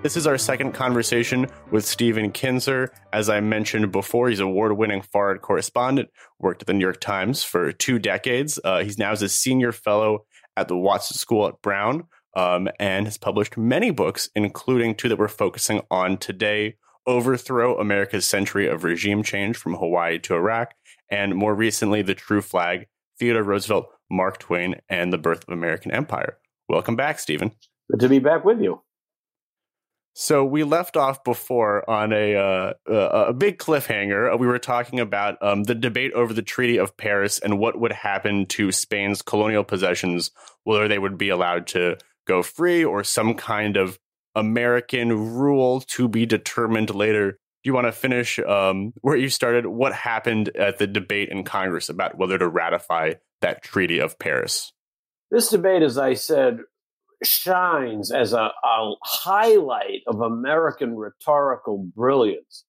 This is our second conversation with Stephen Kinzer. As I mentioned before, he's award winning foreign correspondent, worked at the New York Times for two decades. Uh, he's now as a senior fellow at the Watson School at Brown um, and has published many books, including two that we're focusing on today Overthrow America's Century of Regime Change from Hawaii to Iraq, and more recently, The True Flag Theodore Roosevelt, Mark Twain, and the Birth of American Empire. Welcome back, Stephen. Good to be back with you. So we left off before on a uh, a big cliffhanger. We were talking about um, the debate over the Treaty of Paris and what would happen to Spain's colonial possessions, whether they would be allowed to go free or some kind of American rule to be determined later. Do you want to finish um, where you started? What happened at the debate in Congress about whether to ratify that Treaty of Paris? This debate, as I said, shines as a, a highlight of American rhetorical brilliance.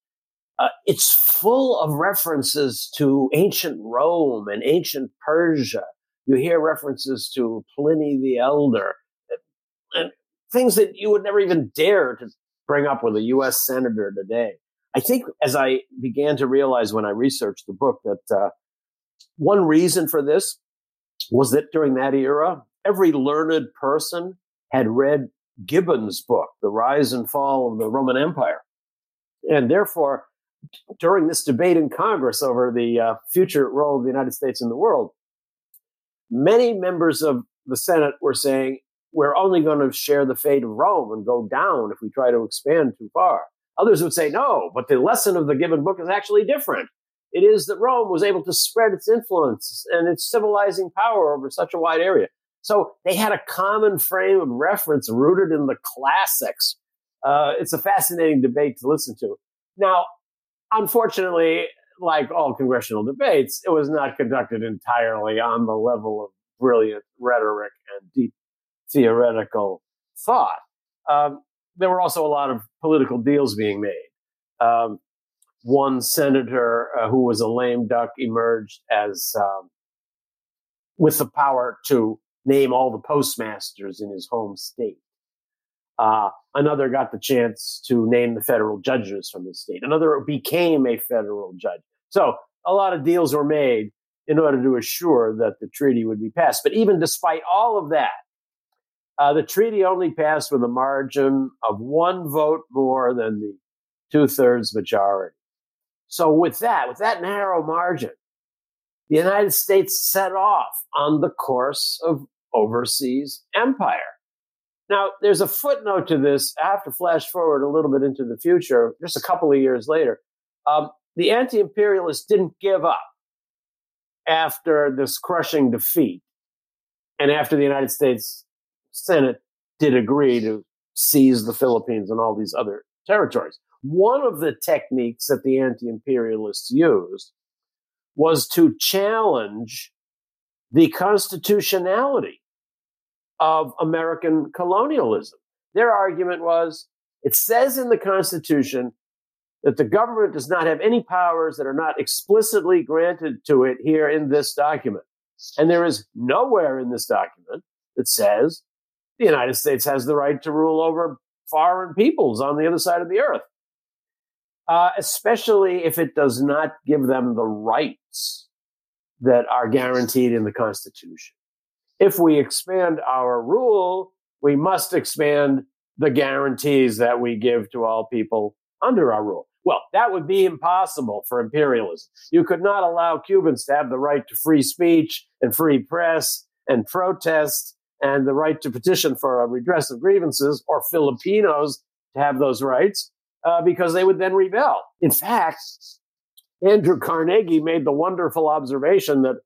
Uh, it's full of references to ancient Rome and ancient Persia. You hear references to Pliny the Elder and things that you would never even dare to bring up with a U.S. senator today. I think as I began to realize when I researched the book that uh, one reason for this was that during that era, every learned person had read Gibbon's book, The Rise and Fall of the Roman Empire. And therefore, during this debate in Congress over the uh, future role of the United States in the world, many members of the Senate were saying, we're only going to share the fate of Rome and go down if we try to expand too far. Others would say, no, but the lesson of the Gibbon book is actually different. It is that Rome was able to spread its influence and its civilizing power over such a wide area. So they had a common frame of reference rooted in the classics. Uh, it's a fascinating debate to listen to. Now, unfortunately, like all congressional debates, it was not conducted entirely on the level of brilliant rhetoric and deep theoretical thought. Um, there were also a lot of political deals being made. Um, one senator uh, who was a lame duck emerged as um, with the power to name all the postmasters in his home state. Uh, another got the chance to name the federal judges from the state. Another became a federal judge. So a lot of deals were made in order to assure that the treaty would be passed. But even despite all of that, uh, the treaty only passed with a margin of one vote more than the two thirds majority. So with that, with that narrow margin, the United States set off on the course of overseas empire. Now, there's a footnote to this. I have to flash forward a little bit into the future, just a couple of years later. Um, the anti imperialists didn't give up after this crushing defeat and after the United States Senate did agree to seize the Philippines and all these other territories. One of the techniques that the anti imperialists used was to challenge the constitutionality of American colonialism. Their argument was it says in the Constitution that the government does not have any powers that are not explicitly granted to it here in this document. And there is nowhere in this document that says the United States has the right to rule over foreign peoples on the other side of the earth, uh, especially if it does not give them the rights that are guaranteed in the Constitution. If we expand our rule, we must expand the guarantees that we give to all people under our rule. Well, that would be impossible for imperialism. You could not allow Cubans to have the right to free speech and free press and protest and the right to petition for a redress of grievances or Filipinos to have those rights uh, because they would then rebel. In fact, Andrew Carnegie made the wonderful observation that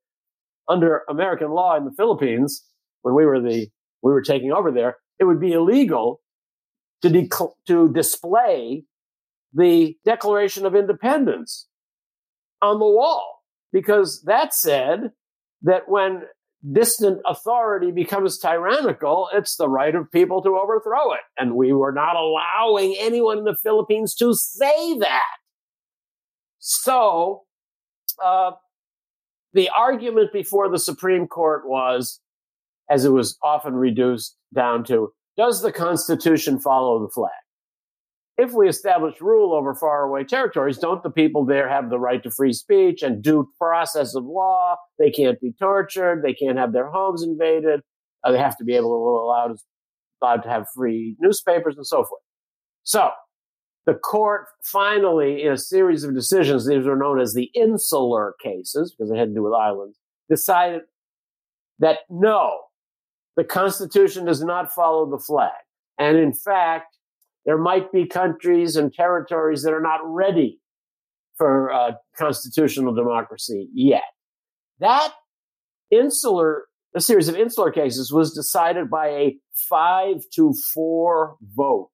under American law in the Philippines, when we were the we were taking over there, it would be illegal to to display the Declaration of Independence on the wall because that said that when distant authority becomes tyrannical, it's the right of people to overthrow it. And we were not allowing anyone in the Philippines to say that. So, uh, the argument before the Supreme Court was, as it was often reduced down to, does the Constitution follow the flag? If we establish rule over faraway territories, don't the people there have the right to free speech and due process of law? They can't be tortured. They can't have their homes invaded. Uh, they have to be able to allow allowed to have free newspapers and so forth. So the court finally, in a series of decisions, these were known as the insular cases because they had to do with islands, decided that no, the Constitution does not follow the flag. And in fact, there might be countries and territories that are not ready for uh, constitutional democracy yet. That insular, a series of insular cases was decided by a five to four vote.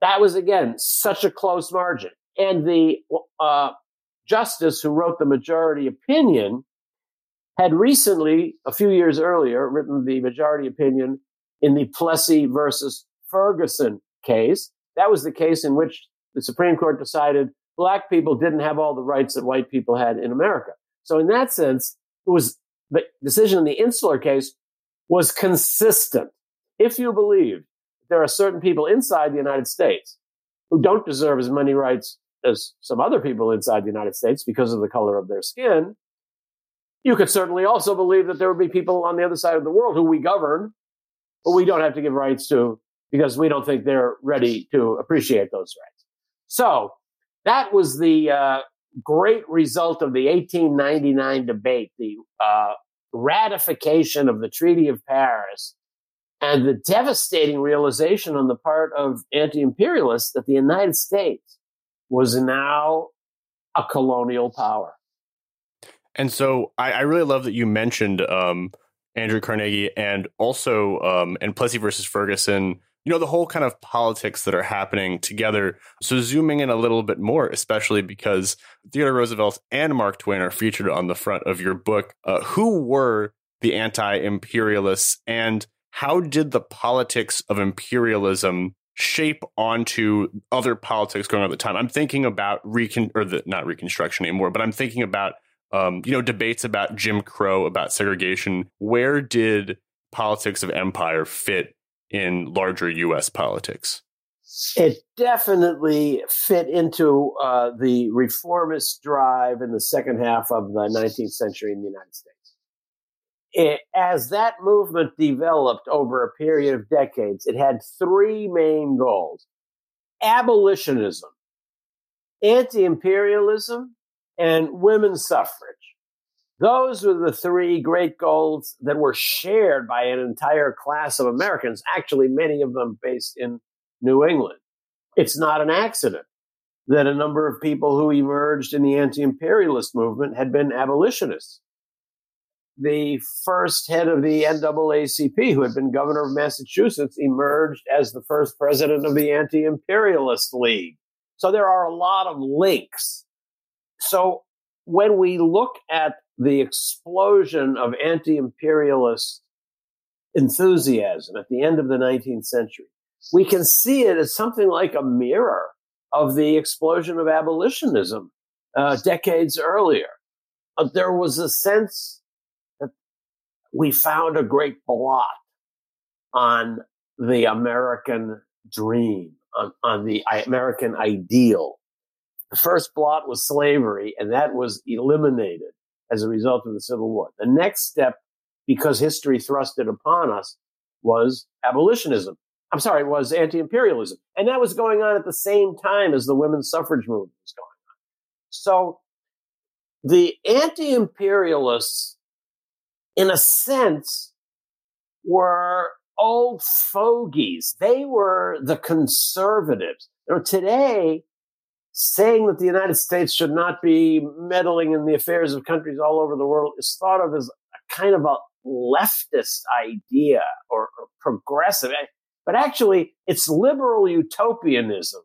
That was again such a close margin. And the uh, justice who wrote the majority opinion had recently, a few years earlier, written the majority opinion in the Plessy versus Ferguson case. That was the case in which the Supreme Court decided black people didn't have all the rights that white people had in America. So in that sense, it was the decision in the insular case was consistent. If you believe there are certain people inside the United States who don't deserve as many rights as some other people inside the United States because of the color of their skin, you could certainly also believe that there would be people on the other side of the world who we govern, but we don't have to give rights to because we don't think they're ready to appreciate those rights. So that was the uh, great result of the 1899 debate, the uh, ratification of the Treaty of Paris, and the devastating realization on the part of anti imperialists that the United States was now a colonial power. And so I, I really love that you mentioned um, Andrew Carnegie and also um, and Plessy versus Ferguson you know, the whole kind of politics that are happening together. So, zooming in a little bit more, especially because Theodore Roosevelt and Mark Twain are featured on the front of your book. Uh, who were the anti imperialists and how did the politics of imperialism shape onto other politics going on at the time? I'm thinking about recon or the not reconstruction anymore, but I'm thinking about um, you know debates about Jim Crow, about segregation. Where did politics of empire fit in larger U.S. politics? It definitely fit into uh, the reformist drive in the second half of the 19th century in the United States. It, as that movement developed over a period of decades, it had three main goals abolitionism, anti imperialism, and women's suffrage. Those were the three great goals that were shared by an entire class of Americans, actually, many of them based in New England. It's not an accident that a number of people who emerged in the anti imperialist movement had been abolitionists. The first head of the NAACP, who had been governor of Massachusetts, emerged as the first president of the Anti Imperialist League. So there are a lot of links. So when we look at the explosion of anti imperialist enthusiasm at the end of the 19th century, we can see it as something like a mirror of the explosion of abolitionism uh, decades earlier. Uh, there was a sense that we found a great blot on the American dream, on, on the American ideal. The first blot was slavery, and that was eliminated as a result of the Civil War. The next step, because history thrust it upon us, was abolitionism. I'm sorry, it was anti-imperialism. And that was going on at the same time as the women's suffrage movement was going on. So the anti-imperialists, in a sense, were old fogies. They were the conservatives. You know, today, saying that the United States should not be meddling in the affairs of countries all over the world is thought of as a kind of a leftist idea or, or progressive. Eh, but actually, it's liberal utopianism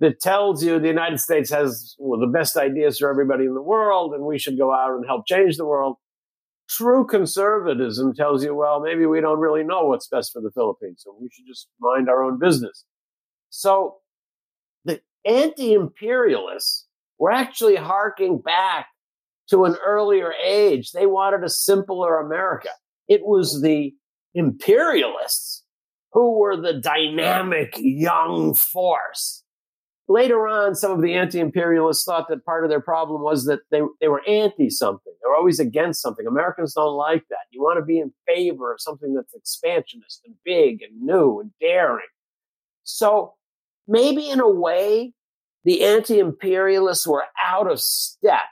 that tells you the United States has well, the best ideas for everybody in the world and we should go out and help change the world. True conservatism tells you, well, maybe we don't really know what's best for the Philippines, so we should just mind our own business. So anti-imperialists were actually harking back to an earlier age. They wanted a simpler America. It was the imperialists who were the dynamic young force. Later on, some of the anti imperialists thought that part of their problem was that they, they were anti something. They were always against something. Americans don't like that. You want to be in favor of something that's expansionist and big and new and daring. So maybe in a way, the anti imperialists were out of step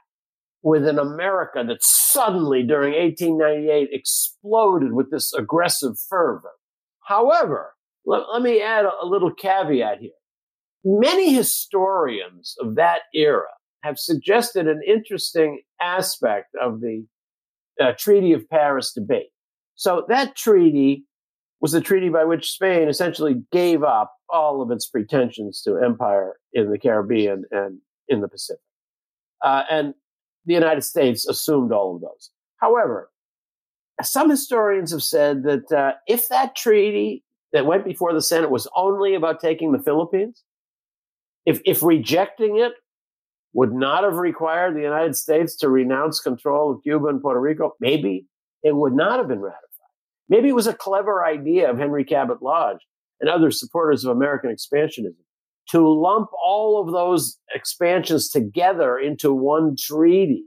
with an America that suddenly during 1898 exploded with this aggressive fervor. However, let, let me add a, a little caveat here. Many historians of that era have suggested an interesting aspect of the uh, Treaty of Paris debate. So that treaty was the treaty by which Spain essentially gave up all of its pretensions to empire in the Caribbean and in the Pacific. Uh, and the United States assumed all of those. However, some historians have said that uh, if that treaty that went before the Senate was only about taking the Philippines, if, if rejecting it would not have required the United States to renounce control of Cuba and Puerto Rico, maybe it would not have been ratified. Maybe it was a clever idea of Henry Cabot Lodge and other supporters of American expansionism to lump all of those expansions together into one treaty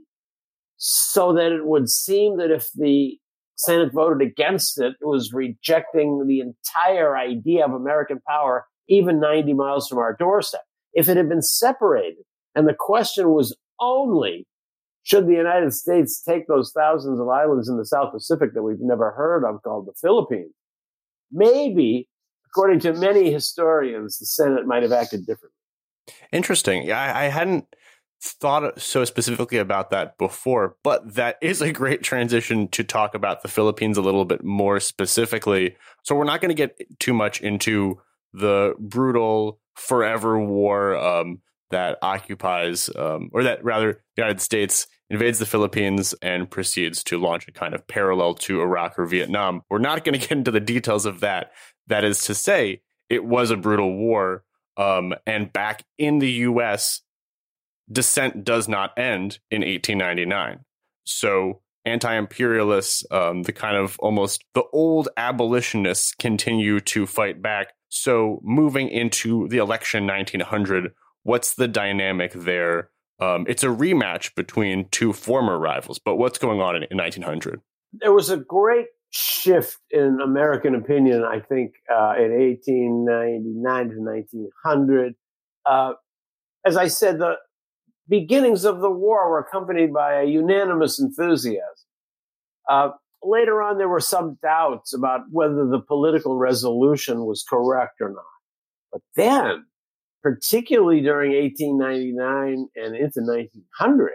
so that it would seem that if the Senate voted against it, it was rejecting the entire idea of American power, even 90 miles from our doorstep. If it had been separated and the question was only should the United States take those thousands of islands in the South Pacific that we've never heard of called the Philippines, maybe according to many historians, the Senate might have acted differently. Interesting. I, I hadn't thought so specifically about that before, but that is a great transition to talk about the Philippines a little bit more specifically. So we're not going to get too much into the brutal forever war um, that occupies, um, or that rather, the United States invades the Philippines and proceeds to launch a kind of parallel to Iraq or Vietnam. We're not going to get into the details of that. That is to say, it was a brutal war. Um, and back in the US, dissent does not end in 1899. So anti-imperialists, um, the kind of almost the old abolitionists continue to fight back. So moving into the election 1900, what's the dynamic there? Um, it's a rematch between two former rivals, but what's going on in, in 1900? There was a great shift in American opinion, I think, uh, in 1899 to 1900. Uh, as I said, the beginnings of the war were accompanied by a unanimous enthusiasm. Uh, later on, there were some doubts about whether the political resolution was correct or not. But then, particularly during 1899 and into 1900,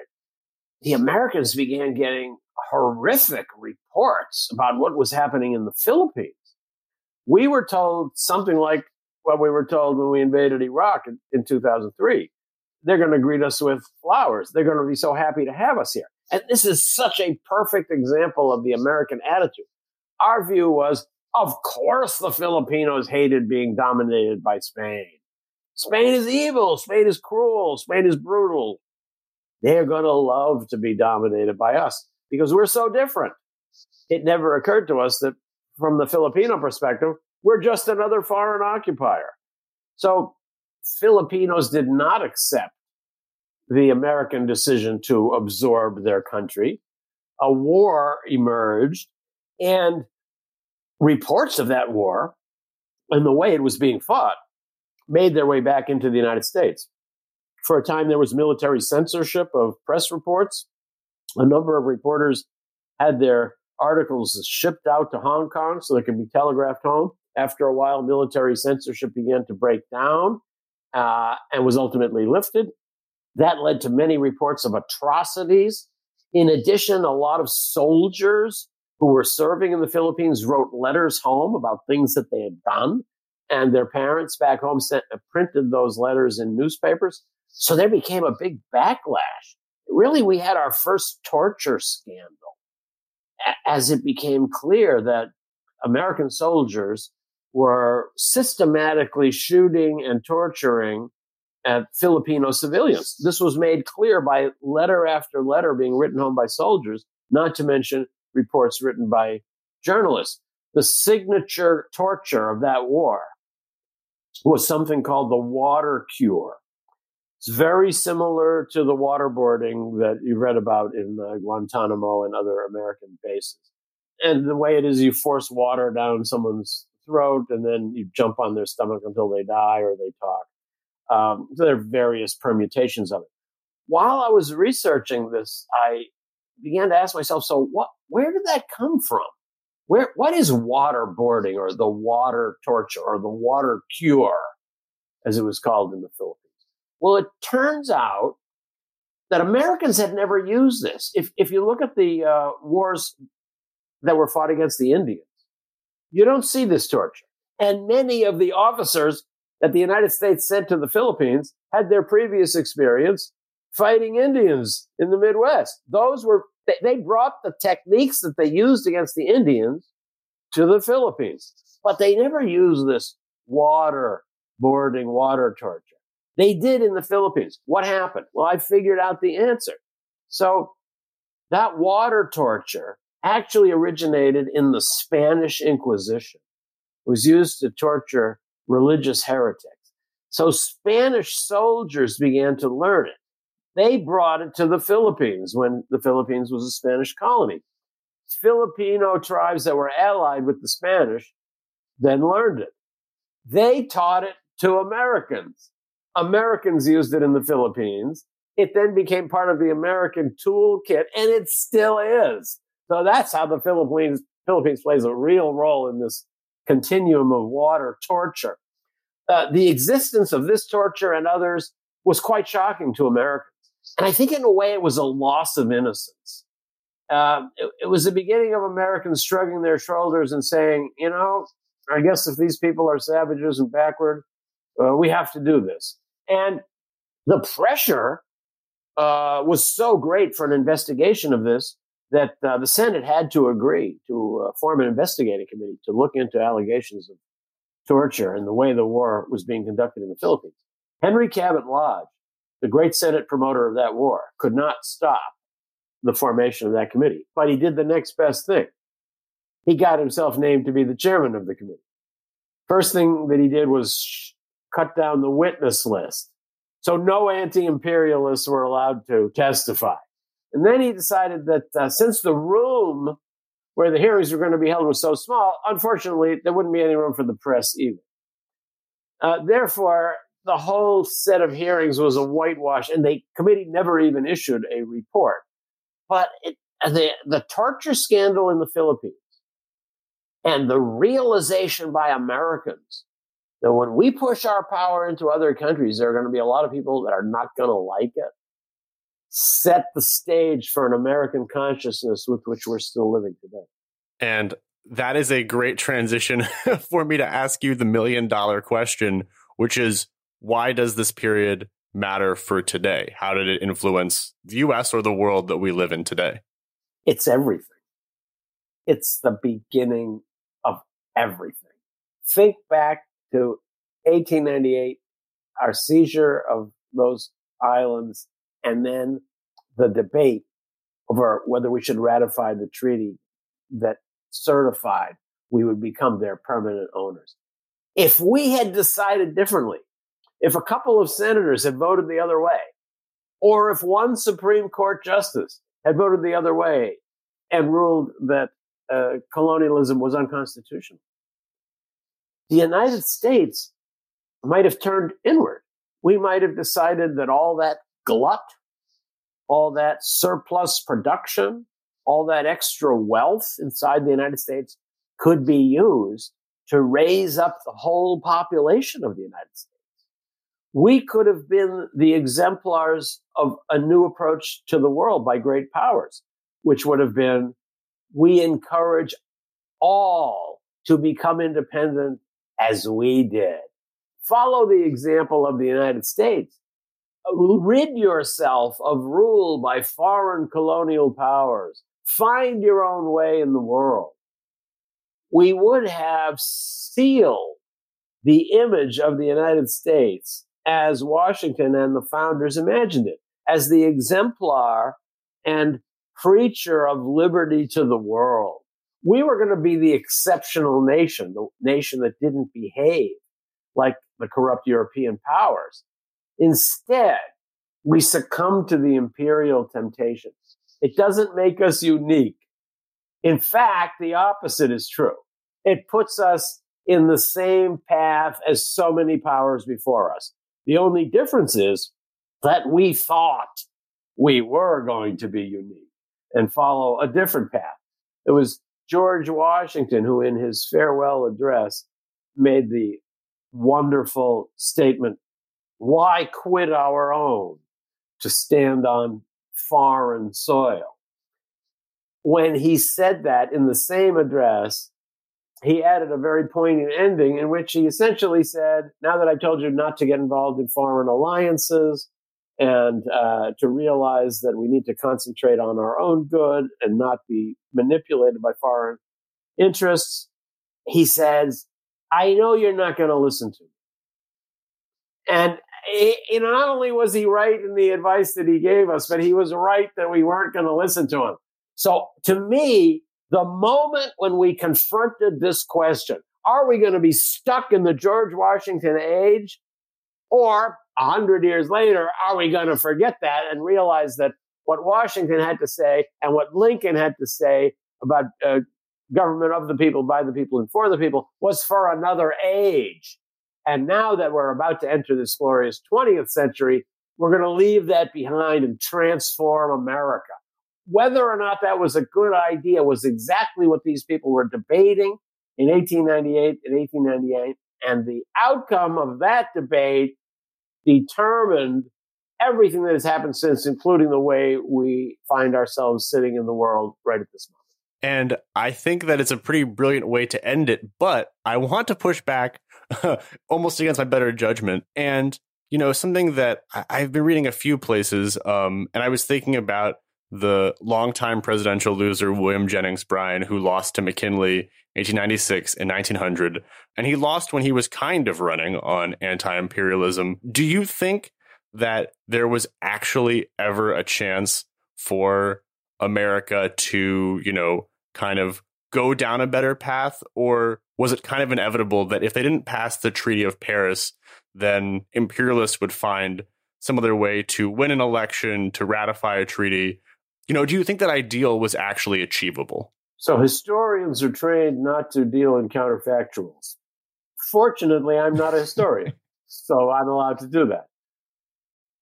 the Americans began getting horrific reports about what was happening in the Philippines. We were told something like what we were told when we invaded Iraq in, in 2003. They're going to greet us with flowers. They're going to be so happy to have us here. And this is such a perfect example of the American attitude. Our view was, of course, the Filipinos hated being dominated by Spain. Spain is evil. Spain is cruel. Spain is brutal. They're going to love to be dominated by us because we're so different. It never occurred to us that from the Filipino perspective, we're just another foreign occupier. So Filipinos did not accept the American decision to absorb their country. A war emerged and reports of that war and the way it was being fought made their way back into the United States. For a time, there was military censorship of press reports a number of reporters had their articles shipped out to Hong Kong so they could be telegraphed home. After a while, military censorship began to break down uh, and was ultimately lifted. That led to many reports of atrocities. In addition, a lot of soldiers who were serving in the Philippines wrote letters home about things that they had done, and their parents back home sent, uh, printed those letters in newspapers. So there became a big backlash really we had our first torture scandal as it became clear that American soldiers were systematically shooting and torturing at Filipino civilians. This was made clear by letter after letter being written home by soldiers, not to mention reports written by journalists. the signature torture of that war was something called the water cure. It's very similar to the waterboarding that you read about in uh, Guantanamo and other American bases. And the way it is, you force water down someone's throat and then you jump on their stomach until they die or they talk. Um, so there are various permutations of it. While I was researching this, I began to ask myself, so what, where did that come from? Where, what is waterboarding or the water torture or the water cure, as it was called in the Philippines? Well, it turns out that Americans had never used this. If, if you look at the uh, wars that were fought against the Indians, you don't see this torture. And many of the officers that the United States sent to the Philippines had their previous experience fighting Indians in the Midwest. Those were, they brought the techniques that they used against the Indians to the Philippines, but they never used this water boarding, water torture. They did in the Philippines. What happened? Well, I figured out the answer. So that water torture actually originated in the Spanish Inquisition. It was used to torture religious heretics. So Spanish soldiers began to learn it. They brought it to the Philippines when the Philippines was a Spanish colony. Filipino tribes that were allied with the Spanish then learned it. They taught it to Americans. Americans used it in the Philippines. It then became part of the American toolkit, and it still is. So that's how the Philippines Philippines plays a real role in this continuum of water torture. Uh, the existence of this torture and others was quite shocking to Americans, and I think in a way it was a loss of innocence. Uh, it, it was the beginning of Americans shrugging their shoulders and saying, you know, I guess if these people are savages and backward, uh, we have to do this. And the pressure uh, was so great for an investigation of this that uh, the Senate had to agree to uh, form an investigating committee to look into allegations of torture and the way the war was being conducted in the Philippines. Henry Cabot Lodge, the great Senate promoter of that war, could not stop the formation of that committee, but he did the next best thing. He got himself named to be the chairman of the committee. First thing that he did was cut down the witness list. So no anti-imperialists were allowed to testify. And then he decided that uh, since the room where the hearings were going to be held was so small, unfortunately, there wouldn't be any room for the press either. Uh, therefore, the whole set of hearings was a whitewash, and the committee never even issued a report. But it, the, the torture scandal in the Philippines and the realization by Americans that when we push our power into other countries, there are going to be a lot of people that are not going to like it. Set the stage for an American consciousness with which we're still living today. And that is a great transition for me to ask you the million dollar question, which is why does this period matter for today? How did it influence the US or the world that we live in today? It's everything. It's the beginning of everything. Think back to 1898, our seizure of those islands, and then the debate over whether we should ratify the treaty that certified we would become their permanent owners. If we had decided differently, if a couple of senators had voted the other way, or if one Supreme Court justice had voted the other way and ruled that uh, colonialism was unconstitutional, the United States might have turned inward. We might have decided that all that glut, all that surplus production, all that extra wealth inside the United States could be used to raise up the whole population of the United States. We could have been the exemplars of a new approach to the world by great powers, which would have been we encourage all to become independent as we did. Follow the example of the United States. Rid yourself of rule by foreign colonial powers. Find your own way in the world. We would have sealed the image of the United States as Washington and the founders imagined it, as the exemplar and preacher of liberty to the world. we were going to be the exceptional nation, the nation that didn't behave like the corrupt European powers. Instead, we succumb to the imperial temptations. It doesn't make us unique. In fact, the opposite is true. It puts us in the same path as so many powers before us. The only difference is that we thought we were going to be unique and follow a different path. It was George Washington who, in his farewell address, made the wonderful statement why quit our own to stand on foreign soil? When he said that in the same address, he added a very poignant ending in which he essentially said, Now that I've told you not to get involved in foreign alliances and uh, to realize that we need to concentrate on our own good and not be manipulated by foreign interests, he says, I know you're not going to listen to me. And know, not only was he right in the advice that he gave us, but he was right that we weren't going to listen to him. So to me, the moment when we confronted this question, are we going to be stuck in the George Washington age? Or a hundred years later, are we going to forget that and realize that what Washington had to say and what Lincoln had to say about uh, government of the people, by the people, and for the people was for another age. And now that we're about to enter this glorious 20th century, we're going to leave that behind and transform America. Whether or not that was a good idea was exactly what these people were debating in 1898 and 1898. And the outcome of that debate determined everything that has happened since, including the way we find ourselves sitting in the world right at this moment. And I think that it's a pretty brilliant way to end it. But I want to push back almost against my better judgment. And, you know, something that I, have been reading a few places, um, and I was thinking about the longtime presidential loser, William Jennings Bryan, who lost to McKinley 1896 and 1900. And he lost when he was kind of running on anti imperialism. Do you think that there was actually ever a chance for America to, you know, kind of go down a better path? Or was it kind of inevitable that if they didn't pass the Treaty of Paris, then imperialists would find some other way to win an election, to ratify a treaty? You know, do you think that ideal was actually achievable? So historians are trained not to deal in counterfactuals. Fortunately, I'm not a historian, so I'm allowed to do that.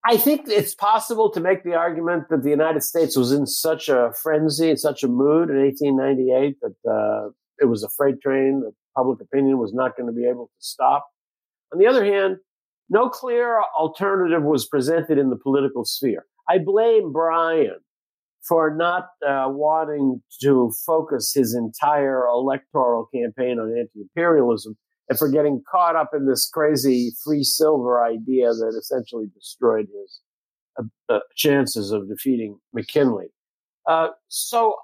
I think it's possible to make the argument that the United States was in such a frenzy, in such a mood in 1898 that uh, it was a freight train that public opinion was not going to be able to stop. On the other hand, no clear alternative was presented in the political sphere. I blame Bryan for not uh, wanting to focus his entire electoral campaign on anti imperialism and for getting caught up in this crazy free silver idea that essentially destroyed his uh, uh, chances of defeating McKinley. Uh, so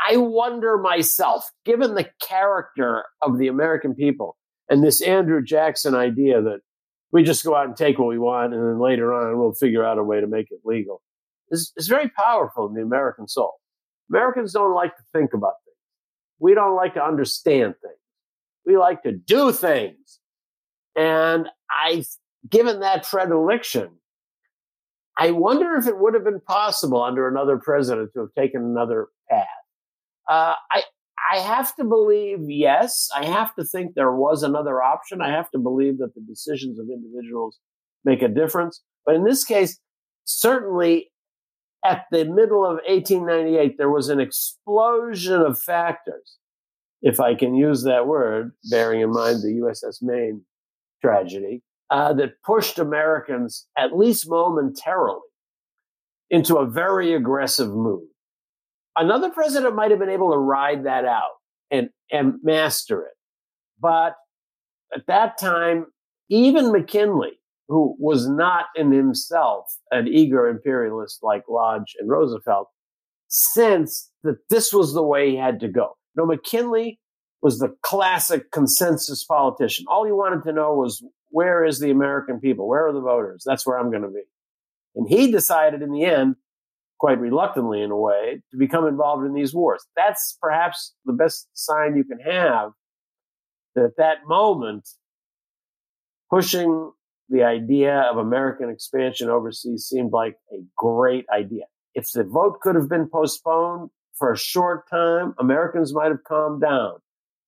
I wonder myself, given the character of the American people and this Andrew Jackson idea that we just go out and take what we want and then later on we'll figure out a way to make it legal is, is very powerful in the American soul. Americans don't like to think about things. We don't like to understand things. We like to do things. And I, given that predilection, I wonder if it would have been possible under another president to have taken another path. Uh, I, I have to believe yes. I have to think there was another option. I have to believe that the decisions of individuals make a difference. But in this case, certainly at the middle of 1898, there was an explosion of factors if I can use that word, bearing in mind the USS Maine tragedy, uh, that pushed Americans, at least momentarily, into a very aggressive mood. Another president might have been able to ride that out and, and master it. But at that time, even McKinley, who was not in himself an eager imperialist like Lodge and Roosevelt, sensed that this was the way he had to go. Know, McKinley was the classic consensus politician. All he wanted to know was where is the American people? Where are the voters? That's where I'm going to be. And he decided in the end, quite reluctantly in a way, to become involved in these wars. That's perhaps the best sign you can have that at that moment, pushing the idea of American expansion overseas seemed like a great idea. If the vote could have been postponed for a short time, Americans might have calmed down.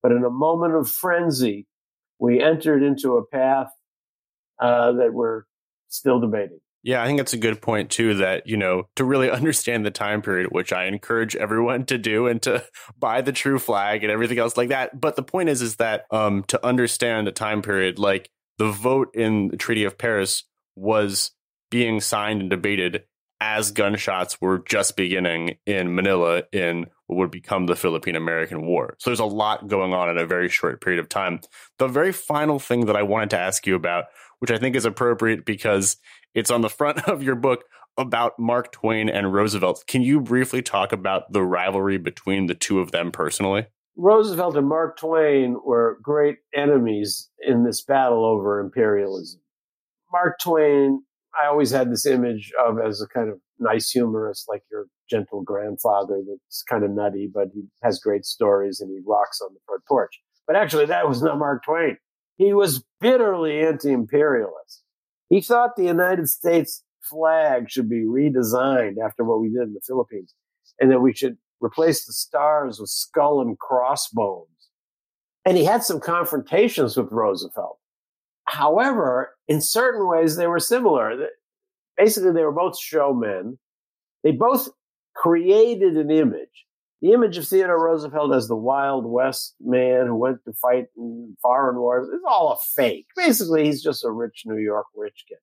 But in a moment of frenzy, we entered into a path uh, that we're still debating. Yeah, I think that's a good point too. That you know, to really understand the time period, which I encourage everyone to do, and to buy the true flag and everything else like that. But the point is, is that um, to understand the time period, like the vote in the Treaty of Paris was being signed and debated as gunshots were just beginning in Manila in what would become the Philippine American War. So there's a lot going on in a very short period of time. The very final thing that I wanted to ask you about, which I think is appropriate because it's on the front of your book about Mark Twain and Roosevelt. Can you briefly talk about the rivalry between the two of them personally? Roosevelt and Mark Twain were great enemies in this battle over imperialism. Mark Twain, I always had this image of as a kind of nice humorist, like your gentle grandfather that's kind of nutty, but he has great stories and he rocks on the front porch. But actually, that was not Mark Twain. He was bitterly anti imperialist. He thought the United States flag should be redesigned after what we did in the Philippines and that we should replace the stars with skull and crossbones. And he had some confrontations with Roosevelt. However, in certain ways, they were similar. Basically, they were both showmen. They both created an image. The image of Theodore Roosevelt as the Wild West man who went to fight in foreign wars is all a fake. Basically, he's just a rich New York rich kid.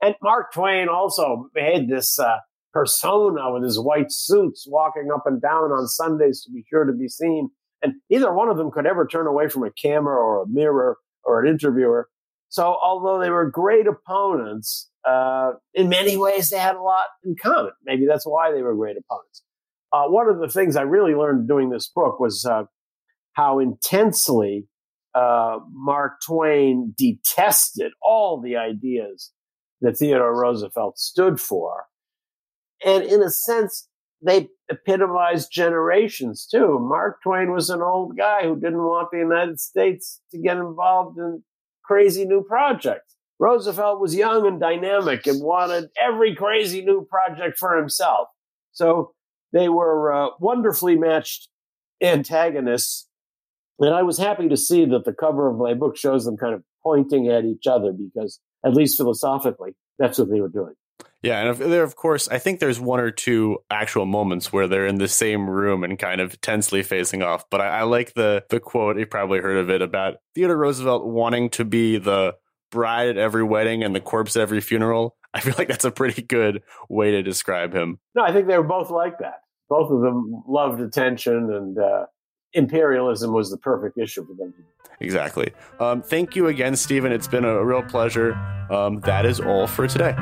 And Mark Twain also made this uh, persona with his white suits walking up and down on Sundays to be sure to be seen. And neither one of them could ever turn away from a camera or a mirror or an interviewer. So, although they were great opponents, uh, in many ways they had a lot in common. Maybe that's why they were great opponents. Uh, one of the things I really learned doing this book was uh, how intensely uh, Mark Twain detested all the ideas that Theodore Roosevelt stood for and in a sense, they epitomized generations too. Mark Twain was an old guy who didn't want the United States to get involved in crazy new projects. Roosevelt was young and dynamic and wanted every crazy new project for himself. So they were uh, wonderfully matched antagonists. And I was happy to see that the cover of my book shows them kind of pointing at each other because, at least philosophically, that's what they were doing. Yeah, and there, of course, I think there's one or two actual moments where they're in the same room and kind of tensely facing off. But I, I like the the quote. You probably heard of it about Theodore Roosevelt wanting to be the bride at every wedding and the corpse at every funeral. I feel like that's a pretty good way to describe him. No, I think they were both like that. Both of them loved attention, and uh, imperialism was the perfect issue for them. Exactly. Um, thank you again, Stephen. It's been a real pleasure. Um, that is all for today.